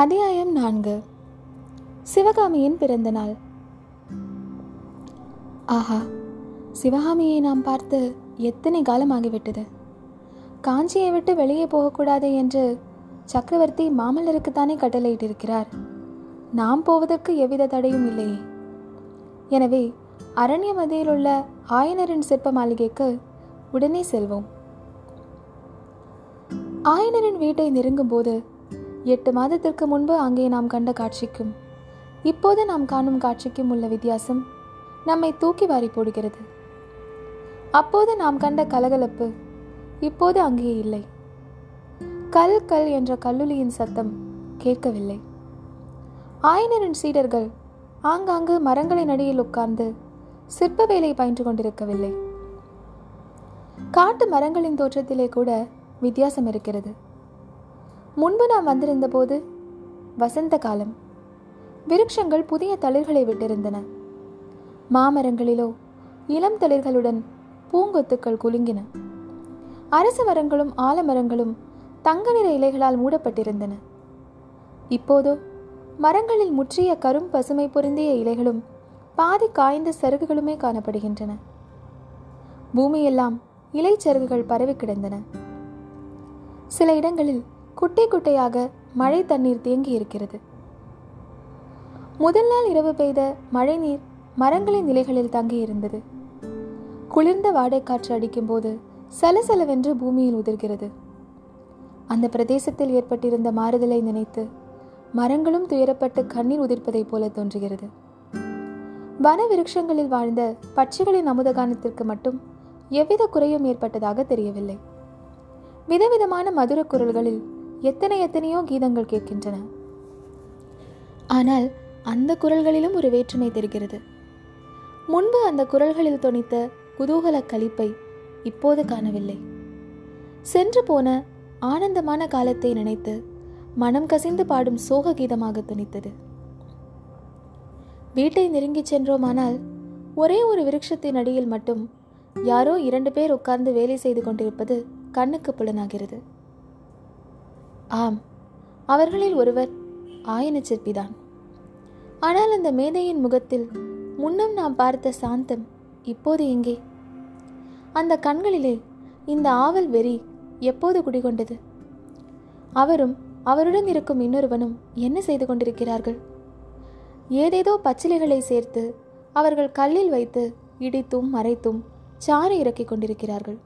அத்தியாயம் நான்கு. சிவகாமியின் பிறந்த நாள். ஆஹா சிவகாமியை நாம் பார்த்து எத்தனை காலம் ஆகிவிட்டது காஞ்சியை விட்டு வெளியே போகக்கூடாது என்று சக்கரவர்த்தி மாமல்லருக்குத்தானே கட்டளையிட்டிருக்கிறார். நாம் போவதற்கு எவ்வித தடையும் இல்லையே. எனவே அரண்ய மதியில் உள்ள ஆயனரின் சிற்ப மாளிகைக்கு உடனே செல்வோம். ஆயனரின் வீட்டை நெருங்கும் போது எட்டு மாதத்திற்கு முன்பு அங்கே நாம் கண்ட காட்சிக்கும் இப்போது நாம் காணும் காட்சிக்கும் உள்ள வித்தியாசம் நம்மை தூக்கி வாரி போடுகிறது. அப்போது நாம் கண்ட கலகலப்பு இப்போது அங்கே இல்லை. கல் கல் என்ற கல்லுலியின் சத்தம் கேட்கவில்லை. ஆயனரின் சீடர்கள் ஆங்காங்கு மரங்களின் அடியில் உட்கார்ந்து சிற்ப வேலை பயின்று கொண்டிருக்கவில்லை. காட்டு மரங்களின் தோற்றத்திலே கூட வித்தியாசம் இருக்கிறது. முன்பு நாம் வந்திருந்த போது வசந்த காலம். விருட்சங்கள் புதிய தளிர்களை விட்டிருந்தன. மாமரங்களிலோ இளம் தளிர்களுடன் பூங்கொத்துக்கள் குலுங்கின. அரச மரங்களும் ஆலமரங்களும் தங்க நிற இலைகளால் மூடப்பட்டிருந்தன. இப்போதோ மரங்களில் முற்றிய கரும் பசுமை பொருந்திய இலைகளும் பாதி காய்ந்த சருகுகளுமே காணப்படுகின்றன. பூமியெல்லாம் இலைச்சருகுகள் பரவி கிடந்தன. சில இடங்களில் குட்டை குட்டையாக மழை தண்ணீர் தேங்கி இருக்கிறது முதல் நாள் இரவு பெய்த மழை நீர் மரங்களின் நிலைகளில் தங்கி இருந்தது குளிர்ந்த வாடைக்காற்று அடிக்கும்போது சலசலவென்று பூமியில் உதிர்கிறது. அந்த பிரதேசத்தில் ஏற்பட்டிருந்த மாறுதலை நினைத்து மரங்களும் துயரப்பட்டு கண்ணீர் உதிர்ப்பதைப் போல தோன்றுகிறது. வன விருட்சங்களில் வாழ்ந்த பட்சிகளின் அமுதகானத்திற்கு மட்டும் எவ்வித குறையும் ஏற்பட்டதாக தெரியவில்லை. விதவிதமான மதுர குரல்களில் எத்தனை எத்தனையோ கீதங்கள் கேட்கின்றன. ஆனால் அந்த குரல்களிலும் ஒரு வேற்றுமை தெரிகிறது. முன்பு அந்த குரல்களில் தொனித்த குதூகல கழிப்பை இப்போது காணவில்லை. சென்று போன ஆனந்தமான காலத்தை நினைத்து மனம் கசிந்து பாடும் சோக கீதமாக துணித்தது வீட்டை நெருங்கிச் சென்றோமானால் ஒரே ஒரு விருட்சத்தின் அடியில் மட்டும் யாரோ இரண்டு பேர் உட்கார்ந்து வேலை செய்து கொண்டிருப்பது கண்ணுக்கு புலனாகிறது. ஆம் அவர்களில் ஒருவர் ஆயன சிற்பிதான் ஆனால் அந்த மேதையின் முகத்தில் முன்னம் நாம் பார்த்த சாந்தம் இப்போது எங்கே? அந்த கண்களிலே இந்த ஆவல் வெறி எப்போது குடிகொண்டது? அவரும் அவருடன் இருக்கும் இன்னொருவனும் என்ன செய்து கொண்டிருக்கிறார்கள்? ஏதேதோ பச்சிலைகளை சேர்த்து அவர்கள் கல்லில் வைத்து இடித்தும் மறைத்தும் சாறு இறக்கிக் கொண்டிருக்கிறார்கள்.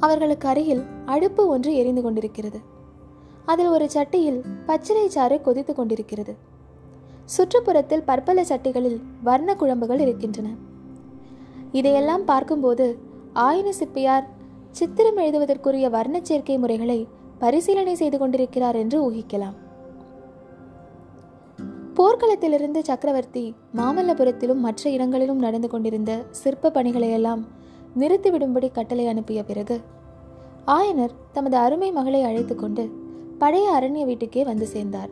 அவர்களுக்கு அருகில் அடுப்பு ஒன்று எரிந்து கொண்டிருக்கிறது. அதில் ஒரு சட்டியில் பச்சிலை சாறு கொதித்து கொண்டிருக்கிறது. சுற்றுப்புறத்தில் பற்பல சட்டிகளில் வர்ண குழம்புகள் இருக்கின்றன. இதையெல்லாம் பார்க்கும்போது ஆயின சிற்பியார் சித்திரம் எழுதுவதற்குரிய வர்ண சேர்க்கை முறைகளை பரிசீலனை செய்து கொண்டிருக்கிறார் என்று ஊகிக்கலாம். போர்க்களத்திலிருந்து சக்கரவர்த்தி மாமல்லபுரத்திலும் மற்ற இடங்களிலும் நடந்து கொண்டிருந்த சிற்ப பணிகளையெல்லாம் நிறுத்திவிடும்படி கட்டளை அனுப்பிய பிறகு ஆயனர் தமது அருமை மகளை அழைத்து கொண்டு பழைய அரண்ய வீட்டுக்கே வந்து சேர்ந்தார்.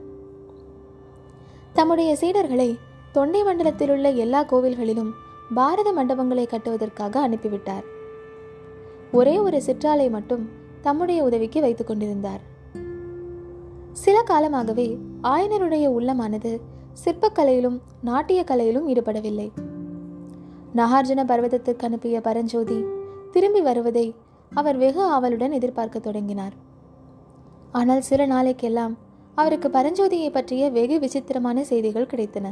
தம்முடைய சீடர்களை தொண்டை மண்டலத்தில் உள்ள எல்லா கோவில்களிலும் பாரத மண்டபங்களை கட்டுவதற்காக அனுப்பிவிட்டார். ஒரே ஒரு சிற்றாலை மட்டும் தம்முடைய உதவிக்கு வைத்துக் கொண்டிருந்தார். சில காலமாகவே ஆயனருடைய உள்ளமானது சிற்பக்கலையிலும் நாட்டிய கலையிலும் ஈடுபடவில்லை. நகார்ஜுன பர்வதத்துக்கு அனுப்பிய பரஞ்சோதி திரும்பி வருவதை அவர் வெகு ஆவலுடன் எதிர்பார்க்க தொடங்கினார். ஆனால் சில நாளைக்கெல்லாம் அவருக்கு பரஞ்சோதியை பற்றிய வெகு விசித்திரமான செய்திகள் கிடைத்தன.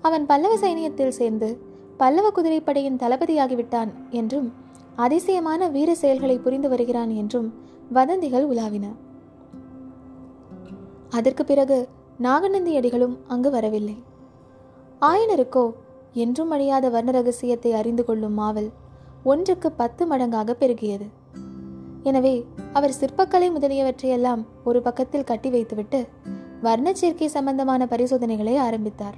அவன் பல்லவ சைனியத்தில் சேர்ந்து பல்லவ குதிரைப்படையின் தளபதியாகிவிட்டான் என்றும் அதிசயமான வீர செயல்களை புரிந்து வருகிறான் என்றும் வதந்திகள் உலாவின. அதற்கு பிறகு நாகநந்தி அடிகளும் அங்கு வரவில்லை. ஆயனருக்கோ என்றும் அழியாத வர்ண ரகசியத்தை அறிந்து கொள்ளும் மாவல் ஒன்றுக்கு பத்து மடங்காக பெருகியது. எனவே அவர் சிற்பக்கலை முதலியவற்றையெல்லாம் ஒரு பக்கத்தில் கட்டி வைத்துவிட்டு வர்ண சேர்க்கை சம்பந்தமான பரிசோதனைகளை ஆரம்பித்தார்.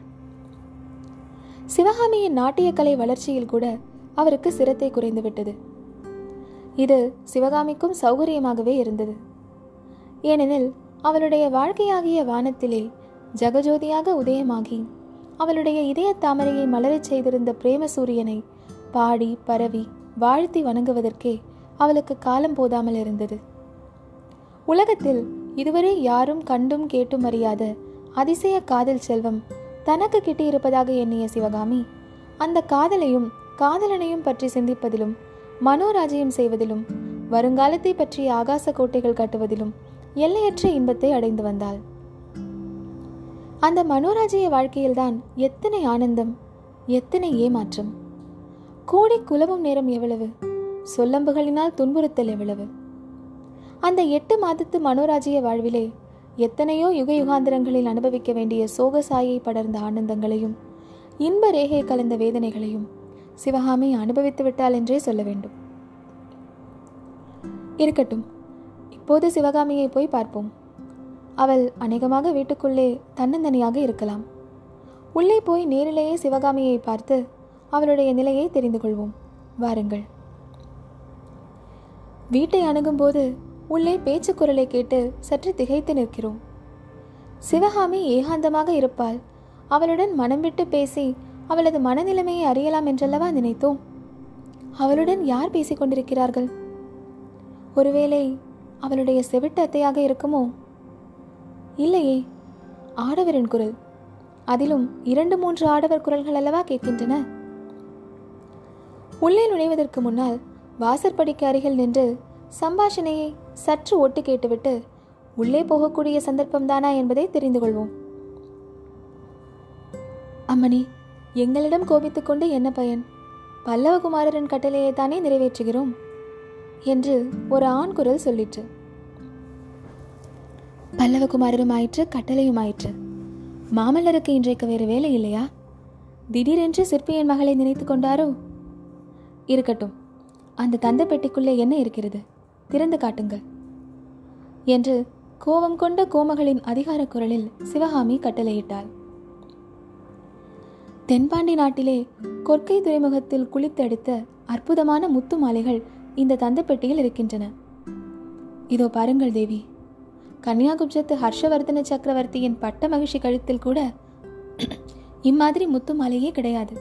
சிவகாமியின் நாட்டியக்கலை வளர்ச்சியில் கூட அவருக்கு சிரத்தை குறைந்துவிட்டது. இது சிவகாமிக்கும் சௌகரியமாகவே இருந்தது. ஏனெனில் அவளுடைய வாழ்க்கையாகிய வானத்திலே ஜகஜோதியாக உதயமாகி அவளுடைய இதய தாமரையை மலரச் செய்திருந்த பிரேம சூரியனை பாடி பரவி வாழ்த்தி வணங்குவதற்கே அவளுக்கு காலம் போதாமல் இருந்தது. உலகத்தில் இதுவரை யாரும் கண்டும் கேட்டும் அறியாத அதிசய காதல் செல்வம் தனக்கு கிட்டியிருப்பதாக எண்ணிய சிவகாமி அந்த காதலையும் காதலனையும் பற்றி சிந்திப்பதிலும் மனோராஜ்யம் செய்வதிலும் வருங்காலத்தை பற்றிய ஆகாச கோட்டைகள் கட்டுவதிலும் எல்லையற்ற இன்பத்தை அடைந்து வந்தாள். அந்த மனோராஜ்ய வாழ்க்கையில்தான் எத்தனை ஆனந்தம் எத்தனை ஏமாற்றம். கூடி குலவும் நேரம் எவ்வளவு சொல்லம்புகளினால் துன்புறுத்தல் எவ்வளவு? அந்த எட்டு மாதத்து மனோராஜ்ய வாழ்விலே எத்தனையோ யுக யுகாந்திரங்களில் அனுபவிக்க வேண்டிய சோகசாயை படர்ந்த ஆனந்தங்களையும் இன்ப ரேகை கலந்த வேதனைகளையும் சிவகாமி அனுபவித்து விட்டால் என்றே சொல்ல வேண்டும். இருக்கட்டும் இப்போது சிவகாமியை போய் பார்ப்போம். அவள் அநேகமாக வீட்டுக்குள்ளே தன்னந்தனியாக இருக்கலாம். உள்ளே போய் நேரிலேயே சிவகாமியை பார்த்து அவளுடைய நிலையை தெரிந்து கொள்வோம். வாருங்கள். வீட்டை அணுகும்போது உள்ளே பேச்சு குரலை கேட்டு சற்று திகைத்து நிற்கிறோம். சிவகாமி ஏகாந்தமாக இருப்பாள். அவளுடன் மனம் விட்டு பேசி அவளது மனநிலைமையை அறியலாம் என்றல்லவா நினைத்தோம். அவளுடன் யார் பேசிக் கொண்டிருக்கிறார்கள்? ஒருவேளை அவளுடைய செவிட்டு அத்தையாக இருக்குமோ? இல்லையே ஆடவரின் குரல். அதிலும் இரண்டு மூன்று ஆடவர் குரல்கள் அல்லவா கேட்கின்றன? உள்ளே நுழைவதற்கு முன்னால் வாசற்படிக்கு அருகில் நின்று சம்பாஷணையை சற்று ஒட்டு கேட்டுவிட்டு உள்ளே போகக்கூடிய சந்தர்ப்பம்தானா என்பதை தெரிந்து கொள்வோம். அம்மணி எங்களிடம் கோபித்துக் கொண்டு என்ன பயன்? பல்லவகுமாரரின் கட்டளையை தானே நிறைவேற்றுகிறோம்? என்று ஒரு ஆண் குரல் சொல்லிற்று. பல்லவகுமாரரும் ஆயிற்று கட்டளையும் ஆயிற்று மாமல்லருக்கு இன்றைக்கு வேறு வேலை இல்லையா? திடீரென்று சிற்பியின் மகளை நினைத்து கொண்டாரோ? இருக்கட்டும். அந்த தந்த பெட்டிக்குள்ளே என்ன இருக்கிறது? திறந்து காட்டுங்கள். என்று கோபம் கொண்ட கோமகளின் அதிகார குரலில் சிவகாமி கட்டளையிட்டாள். தென்பாண்டி நாட்டிலே கொற்கை துறைமுகத்தில் குளித்தெடுத்த அற்புதமான முத்து மாலைகள் இந்த தந்த பெட்டியில் இருக்கின்றன. இதோ பாருங்கள் தேவி. கன்னியாகுப்ஜத்து ஹர்ஷவர்தன சக்கரவர்த்தியின் பட்ட மகிழ்ச்சி கழுத்தில் கூட இம்மாதிரி முத்து மாலையே கிடையாது.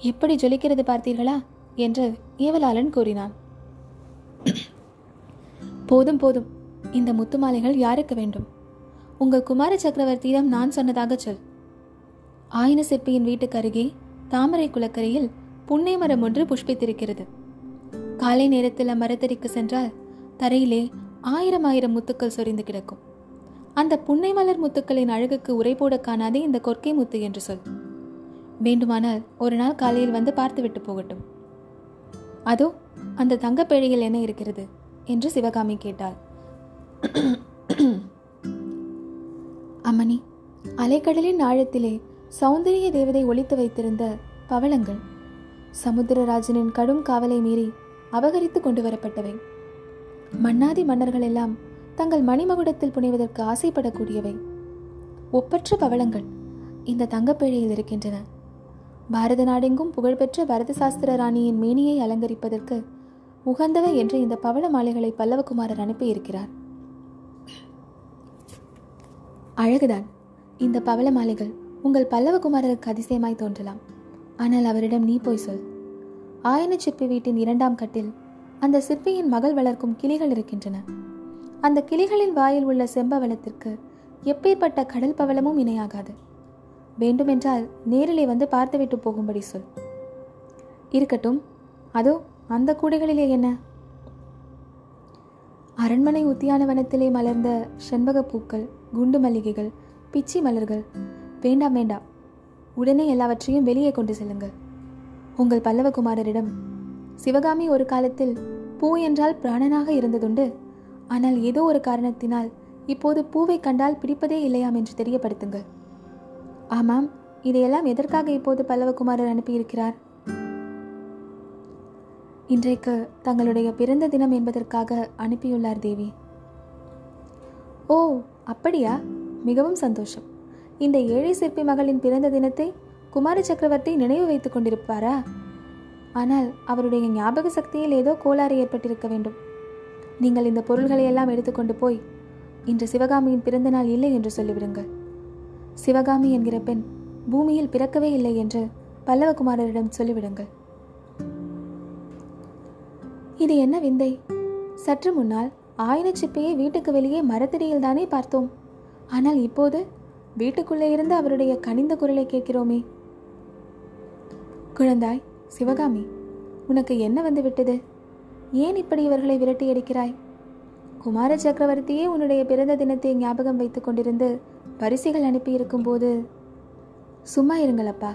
எப்படி ஜொலிக்கிறது பார்த்தீர்களா? என்று ஏவலாளன் கூறினான். போதும் போதும். இந்த முத்து மாலைகள் யாருக்கு வேண்டும்? உங்கள் குமார சக்கரவர்த்தியிடம் நான் சொன்னதாக சொல். ஆயின சிற்பியின் வீட்டுக்கு அருகே தாமரை குளக்கரையில் புன்னை மரம் ஒன்று புஷ்பித்திருக்கிறது. காலை நேரத்தில் அம்மரத்தடிக்கு சென்றால் தரையிலே ஆயிரம் ஆயிரம் முத்துக்கள் சொரிந்து கிடக்கும். அந்த புன்னை மலர் முத்துக்களின் அழகுக்கு உரை போட காணாதே இந்த கொற்கை முத்து என்று சொல். வேண்டுமானால் ஒரு நாள் காலையில் வந்து பார்த்துவிட்டு போகட்டும். அதோ அந்த தங்கப்பேழையில் என்ன இருக்கிறது? என்று சிவகாமி கேட்டாள். அம்மணி அலைக்கடலின் ஆழத்திலே சௌந்தரிய தேவதை ஒழித்து வைத்திருந்த பவளங்கள் சமுத்திரராஜனின் கடும் காவலை மீறி அபகரித்து கொண்டு வரப்பட்டவை. மன்னாதி மன்னர்கள் எல்லாம் தங்கள் மணிமகுடத்தில் புனைவதற்கு ஆசைப்படக்கூடியவை. ஒப்பற்ற பவளங்கள் இந்த தங்கப்பேழையில் இருக்கின்றன. பாரத நாடெங்கும் புகழ்பெற்ற பரத சாஸ்திர ராணியின் மேனியை அலங்கரிப்பதற்கு உகந்தவை என்று இந்த பவள மாலைகளை பல்லவகுமாரர் அனுப்பியிருக்கிறார். அழகுதான். இந்த பவள மாலைகள் உங்கள் பல்லவகுமாரருக்கு அதிசயமாய் தோன்றலாம். ஆனால் அவரிடம் நீ போய் சொல். ஆயன சிற்பி வீட்டின் இரண்டாம் கட்டில் அந்த சிற்பியின் மகள் வளர்க்கும் கிளிகள் இருக்கின்றன. அந்த கிளிகளின் வாயில் உள்ள செம்பவளத்திற்கு எப்பேற்பட்ட கடல் பவளமும் இணையாகாது. வேண்டுமென்றால் நேரிலே வந்து பார்த்துவிட்டு போகும்படி சொல். இருக்கட்டும். அதோ அந்த கூடைகளிலே என்ன? அரண்மனை உத்தியானவனத்திலே மலர்ந்த செண்பக பூக்கள் குண்டு மல்லிகைகள் பிச்சி மலர்கள். வேண்டாம் வேண்டாம். உடனே எல்லாவற்றையும் வெளியே கொண்டு செல்லுங்கள். உங்கள் பல்லவகுமாரரிடம் சிவகாமி ஒரு காலத்தில் பூ என்றால் பிராணனாக இருந்ததுண்டு. ஆனால் ஏதோ ஒரு காரணத்தினால் இப்போது பூவை கண்டால் பிடிப்பதே இல்லையாம் என்று தெரியப்படுத்துங்கள். ஆமாம் இதையெல்லாம் எதற்காக இப்போது பல்லவகுமாரர் அனுப்பியிருக்கிறார்? இன்றைக்கு தங்களுடைய பிறந்த தினம் என்பதற்காக அனுப்பியுள்ளார் தேவி. ஓ அப்படியா? மிகவும் சந்தோஷம். இந்த ஏழை சிற்பி மகளின் பிறந்த தினத்தை குமார சக்கரவர்த்தி நினைவு வைத்துக் கொண்டிருப்பாரா? ஆனால் அவருடைய ஞாபக சக்தியில் ஏதோ கோளாறு ஏற்பட்டிருக்க வேண்டும். நீங்கள் இந்த பொருள்களை எல்லாம் எடுத்துக்கொண்டு போய் இன்று சிவகாமியின் பிறந்த நாள் இல்லை என்று சொல்லிவிடுங்கள். சிவகாமி என்கிற பெண் பூமியில் பிறக்கவே இல்லை என்று பல்லவகுமாரரிடம் சொல்லிவிடுங்கள். இது என்ன விந்தை? சற்று முன்னால் ஆயினச்சிப்பையை வீட்டுக்கு வெளியே மரத்தடியில் தானே பார்த்தோம். ஆனால் இப்போது வீட்டுக்குள்ளே இருந்து அவருடைய கனிந்த குரலை கேட்கிறோமே. குழந்தாய் சிவகாமி உனக்கு என்ன வந்து விட்டது ஏன் இப்படி இவர்களை விரட்டி அடிக்கிறாய் குமார சக்கரவர்த்தியே உன்னுடைய பிறந்த தினத்தை ஞாபகம் வைத்துக் கொண்டிருந்து பரிசுகள் அனுப்பியிருக்கும் போது சும்மா இருங்கள் அப்பா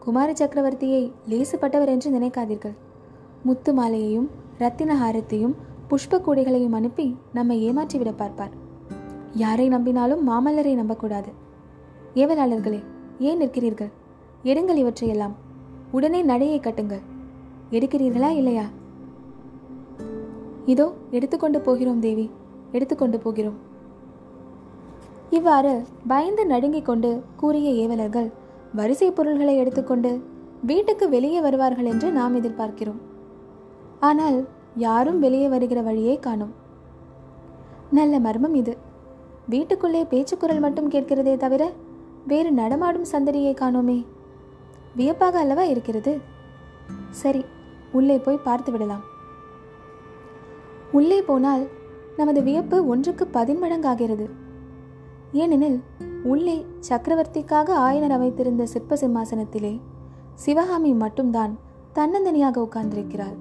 குமார சக்கரவர்த்தியை லேசுப்பட்டவர் என்று நினைக்காதீர்கள். முத்து மாலையையும் ரத்தின ஹாரத்தையும் புஷ்ப கூடைகளையும் அனுப்பி நம்மை ஏமாற்றிவிட பார்ப்பார். யாரை நம்பினாலும் மாமல்லரை நம்பக்கூடாது. ஏவலாளர்களே ஏன் நிற்கிறீர்கள்? எடுங்கள் இவற்றையெல்லாம். உடனே நடையை கட்டுங்கள். எடுக்கிறீர்களா இல்லையா? இதோ எடுத்துக்கொண்டு போகிறோம் தேவி. எடுத்துக்கொண்டு போகிறோம். இவ்வாறு பயந்து நடுங்கிக் கொண்டு கூறிய ஏவலர்கள் வரிசை பொருள்களை எடுத்துக்கொண்டு வீட்டுக்கு வெளியே வருவார்கள் என்று நாம் எதிர்பார்க்கிறோம். ஆனால் யாரும் வெளியே வருகிற வழியே காணும். நல்ல மர்மம் இது. வீட்டுக்குள்ளே பேச்சுக்குரல் மட்டும் கேட்கிறதே தவிர வேறு நடமாடும் சந்தடியை காணோமே. வியப்பாக அல்லவா இருக்கிறது? சரி உள்ளே போய் பார்த்து விடலாம். உள்ளே போனால் நமது வியப்பு ஒன்றுக்கு பதின்மடங்காகிறது. ஏனெனில் உள்ளே சக்கரவர்த்திக்காக ஆயனர் அமைத்திருந்த சிற்ப சிம்மாசனத்திலே சிவகாமி மட்டும்தான் தன்னந்தனியாக உட்கார்ந்திருக்கிறாள்.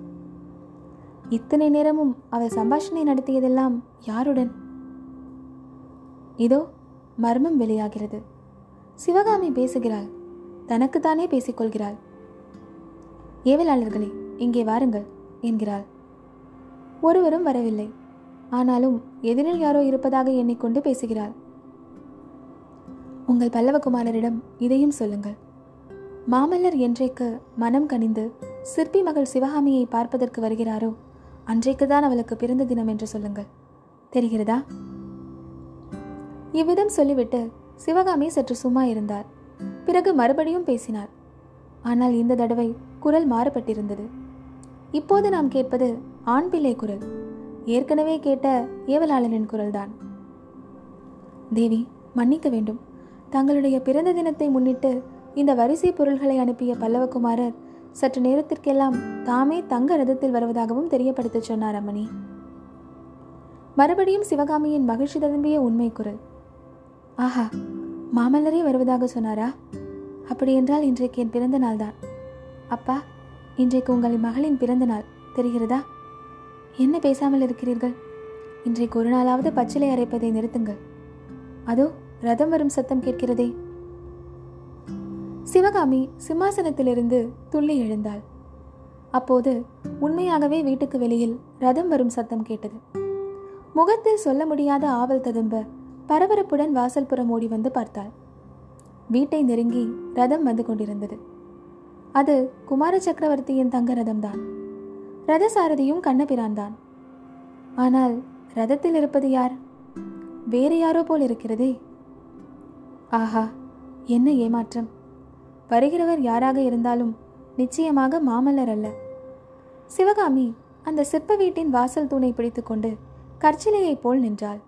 இத்தனை நேரமும் அவள் சம்பாஷணை நடத்தியதெல்லாம் யாருடன்? இதோ மர்மம் வெளியாகிறது. சிவகாமி பேசுகிறாள். தனக்குத்தானே பேசிக்கொள்கிறாள். ஏவலாளர்களே இங்கே வாருங்கள் என்கிறாள். ஒருவரும் வரவில்லை. ஆனாலும் எதிரில் யாரோ இருப்பதாக எண்ணிக்கொண்டு பேசுகிறாள். உங்கள் பல்லவகுமாரரிடம் இதையும் சொல்லுங்கள். மாமல்லர் என்றைக்கு மனம் கனிந்து சிற்பி மகள் சிவகாமியை பார்ப்பதற்கு வருகிறாரோ அன்றைக்கு தான் அவளுக்கு பிறந்த தினம் என்று சொல்லுங்கள். தெரிகிறதா? இவ்விதம் சொல்லிவிட்டு சிவகாமி சற்று சும்மா இருந்தார். பிறகு மறுபடியும் பேசினார். ஆனால் இந்த தடவை குரல் மாறுபட்டிருந்தது. இப்போது நாம் கேட்பது ஆண் பிள்ளை குரல். ஏற்கனவே கேட்ட ஏவலாளனின் குரல்தான். தேவி மன்னிக்க வேண்டும். தங்களுடைய பிறந்த தினத்தை முன்னிட்டு இந்த வரிசை பொருள்களை அனுப்பிய பல்லவகுமாரர் சற்று நேரத்திற்கெல்லாம் தாமே தங்க ரதத்தில் வருவதாகவும் தெரியப்படுத்த சொன்னார் அம்மணி. மறுபடியும் சிவகாமியின் மகிழ்ச்சி ததும்பிய உண்மை குரல். ஆஹா மாமல்லரே வருவதாக சொன்னாரா? அப்படியென்றால் இன்றைக்கு என் பிறந்த நாள் தான் அப்பா இன்றைக்கு உங்கள் மகளின் பிறந்த நாள் தெரிகிறதா? என்ன பேசாமல் இருக்கிறீர்கள்? இன்றைக்கு ஒரு நாளாவது பச்சிலை அரைப்பதை நிறுத்துங்கள். அதோ ரதம் வரும் சத்தம் கேட்கிறதே. சிவகாமி சிம்மாசனத்திலிருந்து துள்ளி எழுந்தாள். அப்போது உண்மையாகவே வீட்டுக்கு வெளியில் ரதம் வரும் சத்தம் கேட்டது. முகத்தில் சொல்ல முடியாத ஆவல் ததும்ப பரபரப்புடன் வாசல்புறம் ஓடி வந்து பார்த்தாள். வீட்டை நெருங்கி ரதம் வந்து கொண்டிருந்தது. அது குமார சக்கரவர்த்தியின் தங்க ரதம்தான். ரதசாரதியும் கண்ணபிரான் தான் ஆனால் ரதத்தில் இருப்பது யார்? வேறு யாரோ போல் இருக்கிறதே. ஆஹா என்ன ஏமாற்றம்? வருகிறவர் யாராக இருந்தாலும் நிச்சயமாக மாமல்லர் அல்ல. சிவகாமி அந்த சிற்ப வீட்டின் வாசல் தூணை பிடித்துக்கொண்டு கற்சிலையைப் போல் நின்றாள்.